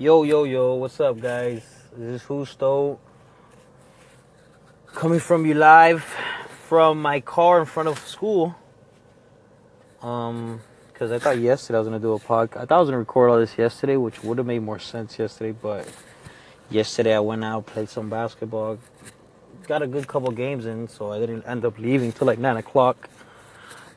Yo, yo, yo, what's up, guys? This is Husto coming from you live from my car in front of school. Um, because I thought yesterday I was gonna do a podcast. I thought I was gonna record all this yesterday, which would have made more sense yesterday. But yesterday I went out, played some basketball, got a good couple games in, so I didn't end up leaving till like nine o'clock.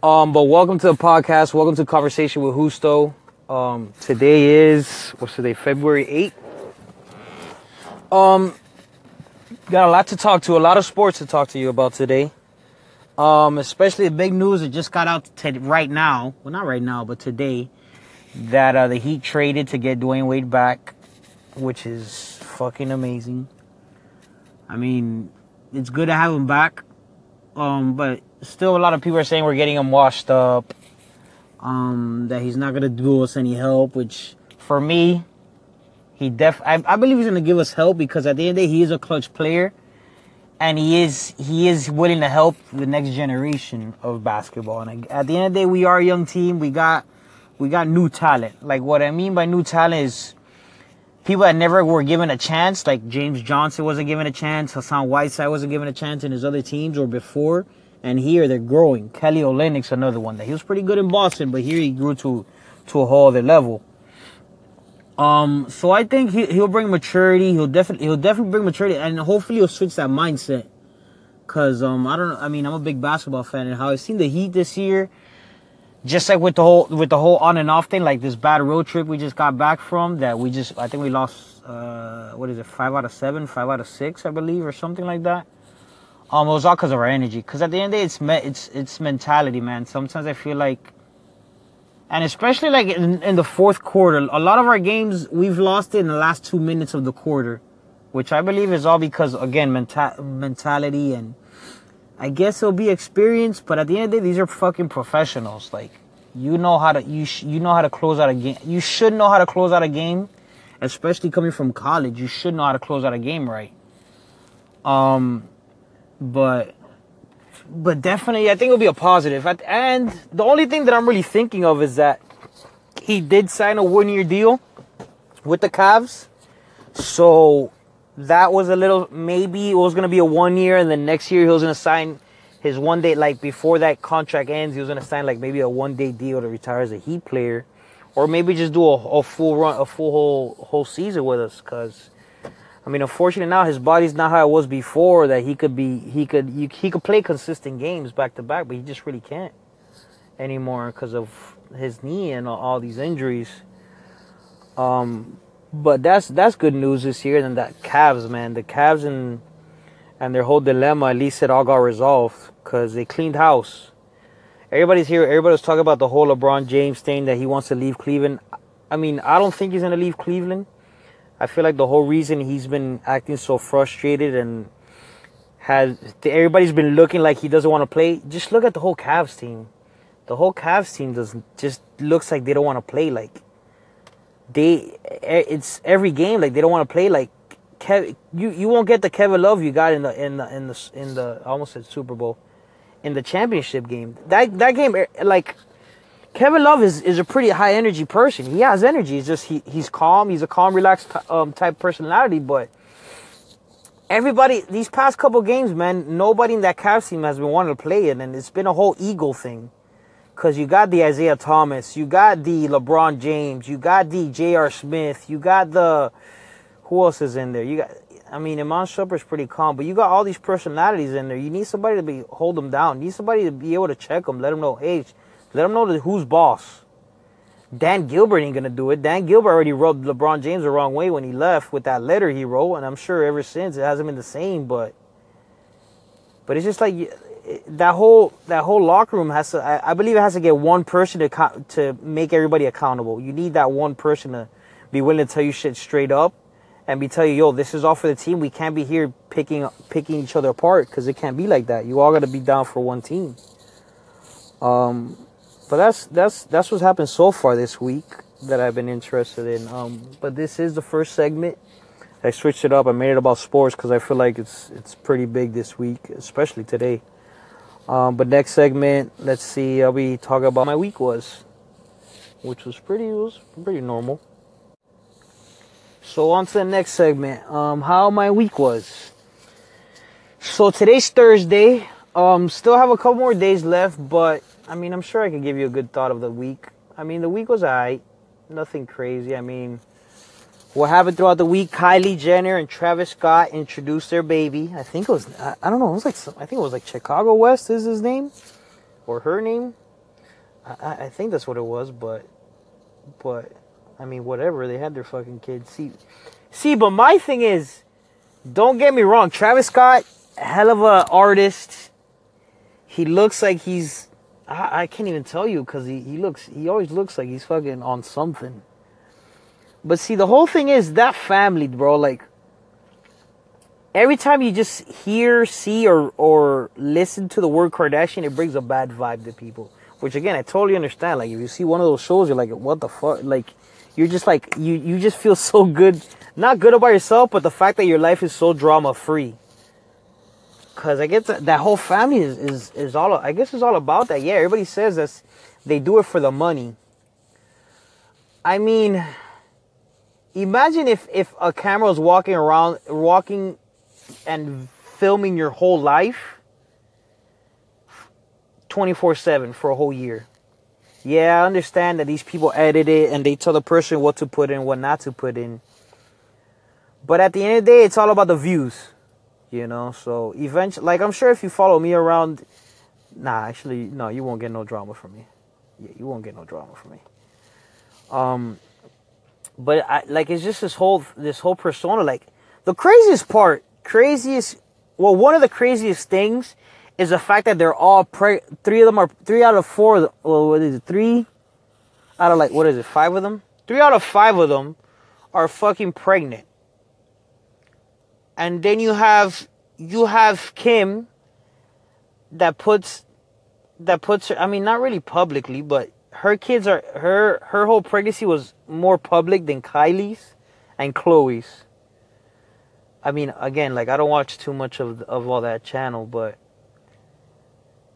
Um, but welcome to the podcast. Welcome to Conversation with Husto. Um, today is what's today? February 8th. Um, got a lot to talk to, a lot of sports to talk to you about today. Um, especially the big news that just got out to right now. Well, not right now, but today, that uh, the Heat traded to get Dwyane Wade back, which is fucking amazing. I mean, it's good to have him back. Um, but still, a lot of people are saying we're getting him washed up. Um, that he's not gonna do us any help. Which, for me, he def. I, I believe he's gonna give us help because at the end of the day, he is a clutch player, and he is he is willing to help the next generation of basketball. And at the end of the day, we are a young team. We got we got new talent. Like what I mean by new talent is people that never were given a chance, like James Johnson wasn't given a chance, Hassan Whiteside wasn't given a chance in his other teams or before. And here they're growing. Kelly Olynyk's another one that he was pretty good in Boston, but here he grew to to a whole other level. Um, so I think he he'll bring maturity. He'll definitely he'll definitely bring maturity, and hopefully he'll switch that mindset. Cause um I don't I mean I'm a big basketball fan, and how I've seen the Heat this year, just like with the whole with the whole on and off thing, like this bad road trip we just got back from, that we just I think we lost uh what is it five out of seven, five out of six I believe, or something like that. Um, it was all because of our energy. Because at the end of the day, it's me- it's it's mentality, man. Sometimes I feel like, and especially like in, in the fourth quarter, a lot of our games we've lost it in the last two minutes of the quarter, which I believe is all because again menta- mentality and I guess it'll be experience. But at the end of the day, these are fucking professionals. Like you know how to you sh- you know how to close out a game. You should know how to close out a game, especially coming from college. You should know how to close out a game right. Um but but definitely I think it'll be a positive. And the only thing that I'm really thinking of is that he did sign a one year deal with the Cavs. So that was a little maybe it was gonna be a one year and then next year he was gonna sign his one day like before that contract ends, he was gonna sign like maybe a one day deal to retire as a Heat player. Or maybe just do a, a full run, a full whole whole season with us, cause I mean, unfortunately now his body's not how it was before. That he could be, he could, he, he could play consistent games back to back, but he just really can't anymore because of his knee and all, these injuries. Um, but that's that's good news this year. Than that Cavs, man, the Cavs and and their whole dilemma at least it all got resolved because they cleaned house. Everybody's here. Everybody's talking about the whole LeBron James thing that he wants to leave Cleveland. I mean, I don't think he's gonna leave Cleveland. I feel like the whole reason he's been acting so frustrated and has everybody's been looking like he doesn't want to play. Just look at the whole Cavs team. The whole Cavs team does just looks like they don't want to play. Like they, it's every game like they don't want to play. Like Kev, you you won't get the Kevin Love you got in the in the in the in the almost said Super Bowl, in the championship game. That that game like Kevin Love is, is a pretty high energy person. He has energy. He's just he, he's calm. He's a calm, relaxed um, type personality. But everybody, these past couple games, man, nobody in that Cavs team has been wanting to play it, and it's been a whole ego thing. Cause you got the Isaiah Thomas, you got the LeBron James, you got the J.R. Smith, you got the who else is in there? You got, I mean, Iman Shumpert's pretty calm, but you got all these personalities in there. You need somebody to be hold them down. You need somebody to be able to check them, let them know, hey let them know who's boss. Dan Gilbert ain't gonna do it. Dan Gilbert already rubbed LeBron James the wrong way when he left with that letter he wrote, and I'm sure ever since it hasn't been the same. But, but it's just like that whole that whole locker room has to. I, I believe it has to get one person to to make everybody accountable. You need that one person to be willing to tell you shit straight up, and be tell you, yo, this is all for the team. We can't be here picking picking each other apart because it can't be like that. You all got to be down for one team. Um, but that's that's that's what's happened so far this week that I've been interested in. Um, but this is the first segment. I switched it up. I made it about sports because I feel like it's it's pretty big this week, especially today. Um, but next segment, let's see. I'll be talking about my week was, which was pretty was pretty normal. So on to the next segment. Um, how my week was. So today's Thursday. Um, still have a couple more days left, but I mean, I'm sure I could give you a good thought of the week. I mean, the week was alright. Nothing crazy. I mean, what happened throughout the week? Kylie Jenner and Travis Scott introduced their baby. I think it was. I, I don't know. It was like. I think it was like Chicago West is his name, or her name. I, I think that's what it was, but, but, I mean, whatever. They had their fucking kids. See, see, but my thing is, don't get me wrong. Travis Scott, hell of a artist. He looks like he's. I, I can't even tell you because he, he looks. He always looks like he's fucking on something. But see, the whole thing is that family, bro. Like, every time you just hear, see, or or listen to the word Kardashian, it brings a bad vibe to people. Which again, I totally understand. Like, if you see one of those shows, you're like, what the fuck? Like, you're just like, you you just feel so good, not good about yourself, but the fact that your life is so drama free. Cause I get that, whole family is, is is all I guess is all about that. Yeah, everybody says that they do it for the money. I mean, imagine if if a camera was walking around, walking and filming your whole life 24 7 for a whole year. Yeah, I understand that these people edit it and they tell the person what to put in, what not to put in. But at the end of the day, it's all about the views, you know. So eventually, like I'm sure if you follow me around, nah, actually, no, you won't get no drama from me. Yeah, you won't get no drama from me. Um, but I like it's just this whole this whole persona. Like the craziest part, craziest, well, one of the craziest things is the fact that they're all pre- three of them are three out of four. Well, what is it? Three out of like what is it? Five of them. Three out of five of them are fucking pregnant. And then you have you have Kim that puts that puts her. I mean, not really publicly, but her kids are her her whole pregnancy was more public than Kylie's and Khloé's. I mean, again, like I don't watch too much of of all that channel, but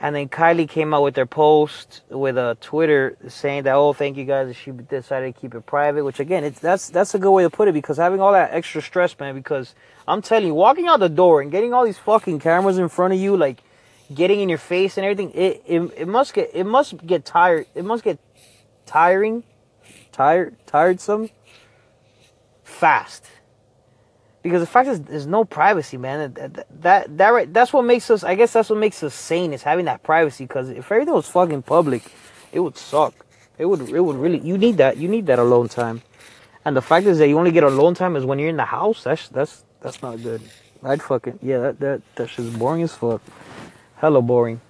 and then Kylie came out with their post with a Twitter saying that, oh, thank you guys. She decided to keep it private, which again, it's that's that's a good way to put it because having all that extra stress, man. Because I'm telling you, walking out the door and getting all these fucking cameras in front of you, like getting in your face and everything, it it, it must get it must get tired. It must get tiring, tired, tiresome, fast because the fact is there's no privacy man. That that that, right, that's what makes us i guess that's what makes us sane is having that privacy because if everything was fucking public it would suck. It would it would really you need that you need that alone time. And the fact is that you only get alone time is when you're in the house. That's that's that's not good. I'd fucking yeah that that that shit's boring as fuck. Hella boring.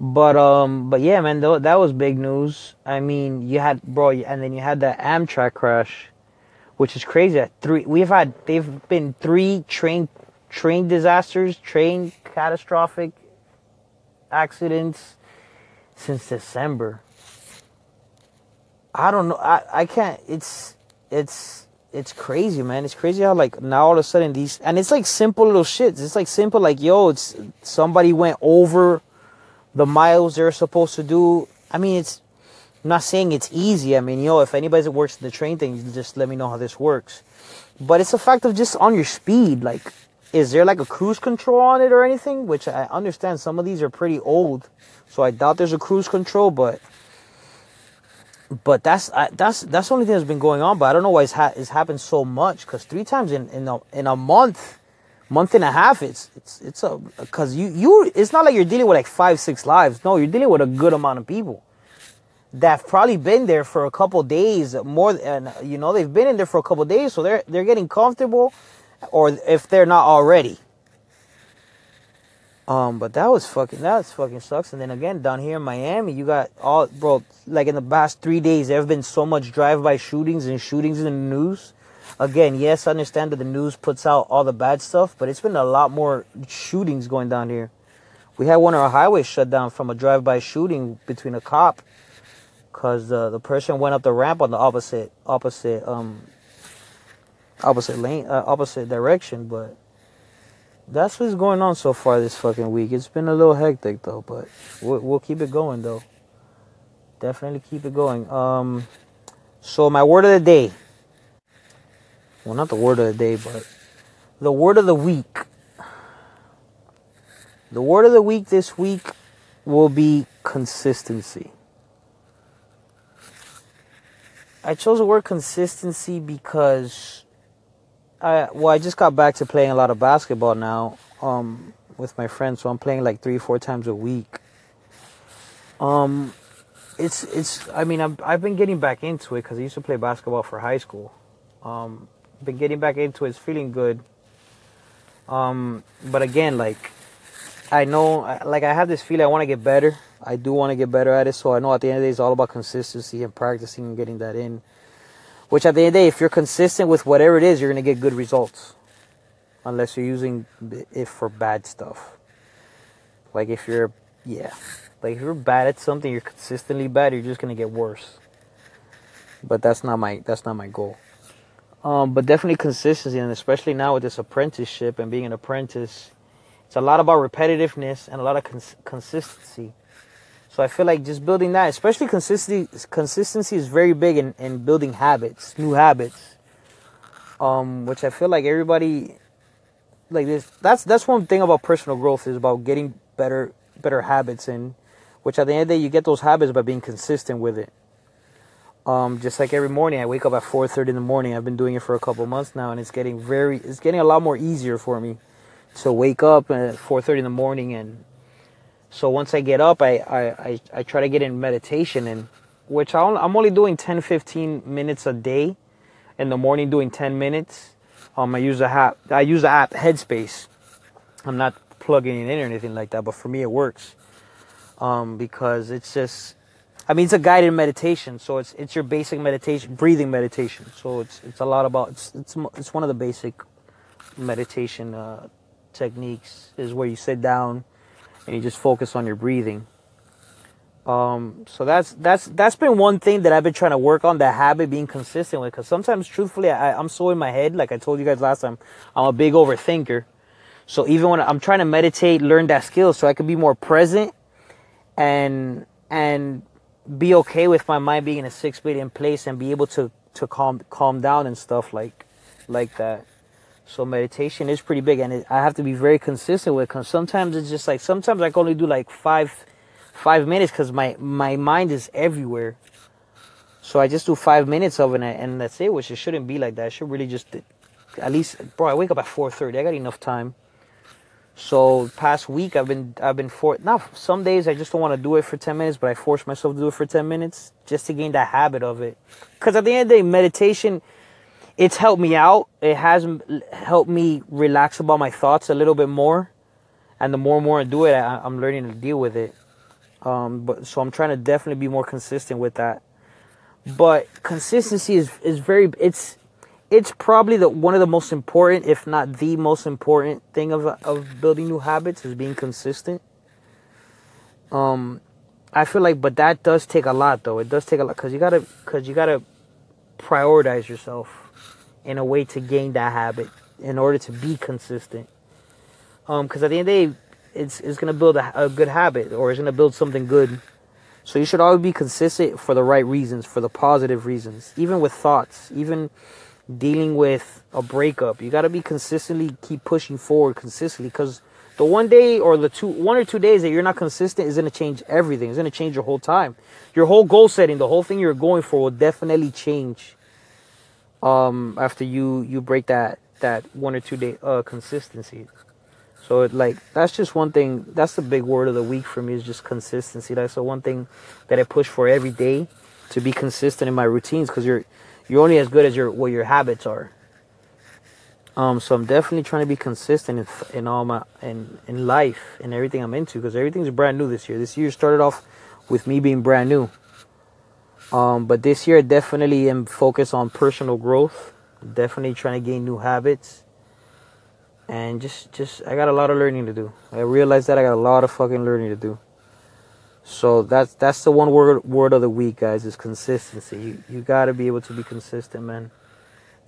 But um but yeah man th- that was big news. I mean you had bro and then you had that amtrak crash which is crazy. Three, we've had they've been three train train disasters, train catastrophic accidents since December. I don't know. I, I can't. It's it's it's crazy, man. It's crazy how like now all of a sudden these and it's like simple little shits. It's like simple like yo, it's somebody went over the miles they're supposed to do. I mean, it's I'm not saying it's easy. I mean, know, if anybody that works the train thing, just let me know how this works. But it's a fact of just on your speed. Like, is there like a cruise control on it or anything? Which I understand some of these are pretty old, so I doubt there's a cruise control. But but that's I, that's that's the only thing that's been going on. But I don't know why it's, ha- it's happened so much. Cause three times in in a, in a month, month and a half, it's it's it's a because you you it's not like you're dealing with like five six lives. No, you're dealing with a good amount of people that've probably been there for a couple days more and you know they've been in there for a couple days so they're they're getting comfortable or if they're not already. Um but that was fucking that was fucking sucks. And then again down here in Miami you got all bro like in the past 3 days there have been so much drive-by shootings and shootings in the news. Again yes I understand that the news puts out all the bad stuff but it's been a lot more shootings going down here. We had one of our highways shut down from a drive-by shooting between a cop because the the person went up the ramp on the opposite opposite um opposite lane uh, opposite direction but that's what's going on so far this fucking week it's been a little hectic though but we'll, we'll keep it going though definitely keep it going um so my word of the day well, not the word of the day, but the word of the week. The word of the week this week will be consistency. I chose the word consistency because I well I just got back to playing a lot of basketball now um, with my friends, so I'm playing like three four times a week. Um, it's it's I mean I've I've been getting back into it because I used to play basketball for high school. Um, been getting back into it. It's feeling good. Um, but again, like I know, like I have this feeling I want to get better. I do want to get better at it. So I know at the end of the day, it's all about consistency and practicing and getting that in. Which at the end of the day, if you're consistent with whatever it is, you're gonna get good results. Unless you're using it for bad stuff. Like if you're, yeah, like if you're bad at something, you're consistently bad. You're just gonna get worse. But that's not my that's not my goal. Um, but definitely consistency, and especially now with this apprenticeship and being an apprentice, it's a lot about repetitiveness and a lot of cons- consistency. So I feel like just building that, especially consistency, consistency is very big in, in building habits, new habits. Um, which I feel like everybody, like this, that's that's one thing about personal growth is about getting better better habits, and which at the end of the day you get those habits by being consistent with it. Um, just like every morning, I wake up at 4:30 in the morning. I've been doing it for a couple months now, and it's getting very, it's getting a lot more easier for me to wake up at 4:30 in the morning and so once I get up, I, I, I, I try to get in meditation, and which I am only doing 10, 15 minutes a day. In the morning, doing 10 minutes. Um, I use the app. I use the app Headspace. I'm not plugging it in or anything like that, but for me, it works. Um, because it's just, I mean, it's a guided meditation, so it's it's your basic meditation, breathing meditation. So it's it's a lot about it's it's it's one of the basic meditation uh, techniques. Is where you sit down and you just focus on your breathing. Um, so that's that's that's been one thing that I've been trying to work on the habit being consistent with. Because sometimes, truthfully, I, I'm so in my head. Like I told you guys last time, I'm a big overthinker. So even when I'm trying to meditate, learn that skill, so I can be more present, and and be okay with my mind being in a six in place and be able to to calm calm down and stuff like like that. So meditation is pretty big, and it, I have to be very consistent with. Cause sometimes it's just like sometimes I can only do like five, five minutes, cause my my mind is everywhere. So I just do five minutes of it, and that's it. Which it shouldn't be like that. I should really just, at least, bro. I wake up at four thirty. I got enough time. So past week I've been I've been for now some days I just don't want to do it for ten minutes, but I force myself to do it for ten minutes just to gain that habit of it. Cause at the end of the day, meditation it's helped me out. It has helped me relax about my thoughts a little bit more. And the more and more I do it, I, am learning to deal with it. Um, but so I'm trying to definitely be more consistent with that. But consistency is, is very it's it's probably the one of the most important, if not the most important thing of of building new habits is being consistent. Um, I feel like, but that does take a lot, though. It does take a lot because you gotta because you gotta prioritize yourself in a way to gain that habit in order to be consistent. Um, because at the end of the day, it's it's gonna build a, a good habit or it's gonna build something good. So you should always be consistent for the right reasons, for the positive reasons, even with thoughts, even dealing with a breakup. You gotta be consistently keep pushing forward consistently because the one day or the two one or two days that you're not consistent is gonna change everything. It's gonna change your whole time. Your whole goal setting, the whole thing you're going for will definitely change um, after you you break that that one or two day uh, consistency. So it, like that's just one thing. That's the big word of the week for me is just consistency. That's the one thing that I push for every day to be consistent in my routines because you're you're only as good as your what your habits are. Um, so I'm definitely trying to be consistent in, in all my in in life and everything I'm into because everything's brand new this year. This year started off with me being brand new. Um, but this year, definitely am focused on personal growth. Definitely trying to gain new habits. And just, just, I got a lot of learning to do. I realized that I got a lot of fucking learning to do. So that's that's the one word word of the week, guys. Is consistency. You you got to be able to be consistent, man.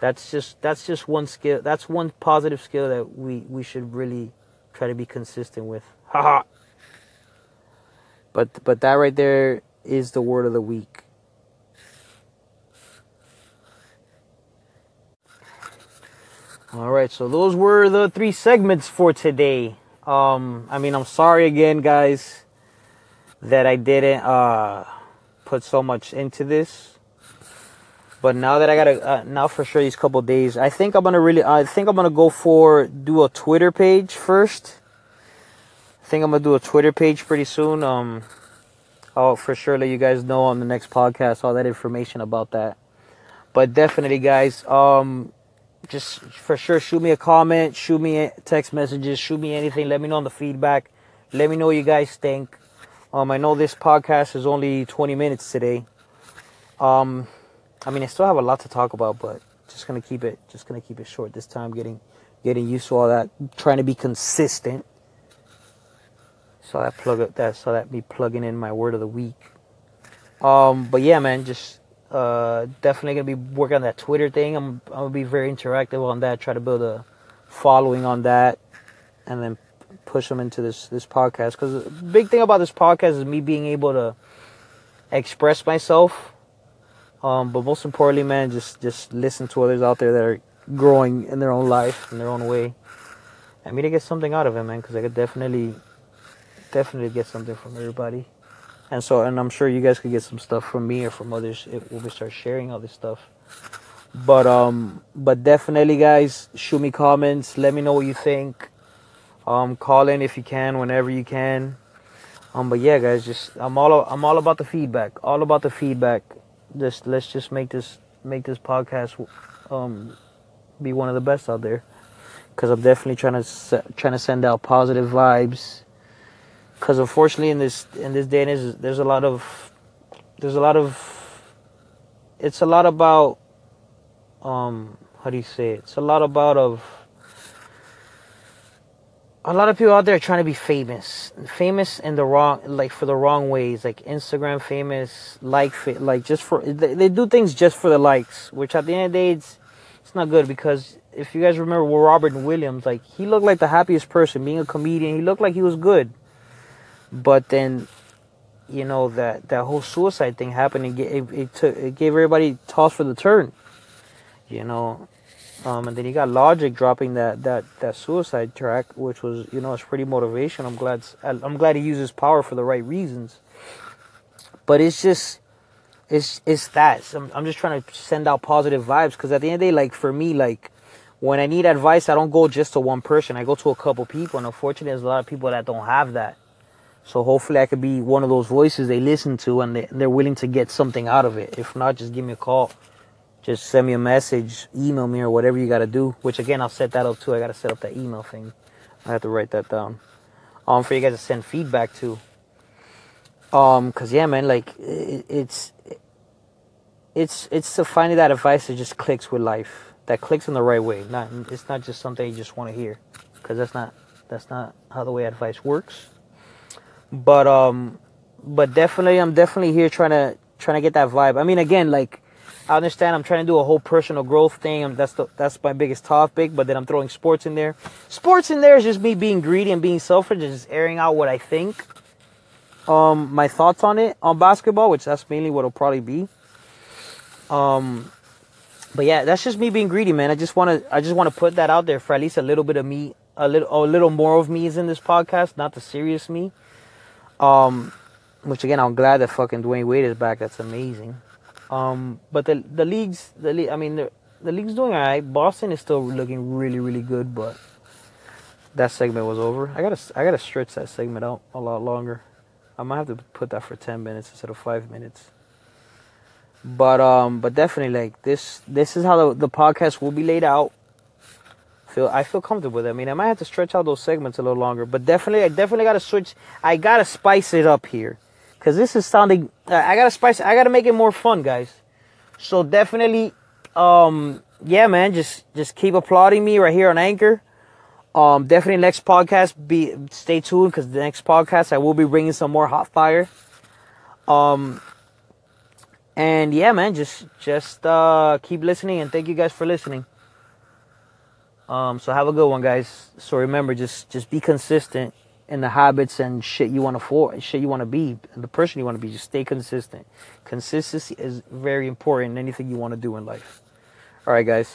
That's just that's just one skill. That's one positive skill that we we should really try to be consistent with. Haha. but but that right there is the word of the week. All right, so those were the three segments for today. Um, I mean, I'm sorry again, guys, that I didn't uh, put so much into this. But now that I gotta, uh, now for sure, these couple days, I think I'm gonna really, I think I'm gonna go for do a Twitter page first. I think I'm gonna do a Twitter page pretty soon. Um, I'll for sure let you guys know on the next podcast all that information about that. But definitely, guys, um, just for sure shoot me a comment, shoot me text messages, shoot me anything. Let me know the feedback. Let me know what you guys think. Um, I know this podcast is only 20 minutes today. Um, I mean, I still have a lot to talk about, but just gonna keep it, just gonna keep it short this time. Getting, getting used to all that. Trying to be consistent. So that plug up that, so that me plugging in my word of the week. Um, but yeah, man, just uh, definitely gonna be working on that Twitter thing. I'm, I'm gonna be very interactive on that. Try to build a following on that, and then push them into this this podcast. Because the big thing about this podcast is me being able to express myself. Um, but most importantly, man, just just listen to others out there that are growing in their own life in their own way. I mean, to get something out of it, man, because I could definitely, definitely get something from everybody. And so, and I'm sure you guys could get some stuff from me or from others when we start sharing all this stuff. But um, but definitely, guys, shoot me comments. Let me know what you think. Um, call in if you can, whenever you can. Um, but yeah, guys, just I'm all I'm all about the feedback. All about the feedback. Just let's just make this make this podcast um be one of the best out there. Cause I'm definitely trying to trying to send out positive vibes. Cause unfortunately, in this in this day and age, there's a lot of there's a lot of it's a lot about um how do you say it? It's a lot about of a lot of people out there trying to be famous, famous in the wrong, like for the wrong ways, like Instagram famous, like, like just for they, they do things just for the likes, which at the end of the day, it's it's not good because if you guys remember Robert Williams, like he looked like the happiest person, being a comedian, he looked like he was good, but then, you know that that whole suicide thing happened, and it, it, it took it gave everybody toss for the turn, you know, um, and then you got Logic dropping that, that, that suicide track, which was you know it's pretty motivation. I'm glad I'm glad he uses power for the right reasons. But it's just it's it's that I'm, I'm just trying to send out positive vibes because at the end of the day, like for me, like when I need advice, I don't go just to one person. I go to a couple people, and unfortunately, there's a lot of people that don't have that. So hopefully, I could be one of those voices they listen to, and they, they're willing to get something out of it. If not, just give me a call just send me a message, email me, or whatever you got to do. Which again, I'll set that up too. I got to set up that email thing. I have to write that down. Um, for you guys to send feedback to. Um, cause yeah, man, like it, it's it's it's to finding that advice that just clicks with life, that clicks in the right way. Not it's not just something you just want to hear, cause that's not that's not how the way advice works. But um, but definitely, I'm definitely here trying to trying to get that vibe. I mean, again, like I understand I'm trying to do a whole personal growth thing. That's the, that's my biggest topic, but then I'm throwing sports in there. Sports in there is just me being greedy and being selfish and just airing out what I think. Um, my thoughts on it on basketball, which that's mainly what it'll probably be. Um, but yeah, that's just me being greedy, man. I just want to I just want to put that out there for at least a little bit of me, a little a little more of me is in this podcast, not the serious me. Um, which again, I'm glad that fucking Dwyane Wade is back. That's amazing. Um, but the the leagues, the league, I mean, the the league's doing alright. Boston is still looking really, really good, but that segment was over. I gotta I gotta stretch that segment out a lot longer. I might have to put that for ten minutes instead of five minutes. But um, but definitely like this this is how the, the podcast will be laid out. Feel I feel comfortable with it. I mean, I might have to stretch out those segments a little longer, but definitely I definitely gotta switch. I gotta spice it up here. Cause this is sounding. Uh, I gotta spice. I gotta make it more fun, guys. So definitely, um, yeah, man. Just just keep applauding me right here on Anchor. Um, definitely next podcast. Be stay tuned because the next podcast I will be bringing some more hot fire. Um, and yeah, man. Just just uh, keep listening and thank you guys for listening. Um, so have a good one, guys. So remember, just just be consistent in the habits and shit you want to for shit you want to be the person you want to be. Just stay consistent. Consistency is very important in anything you want to do in life. All right guys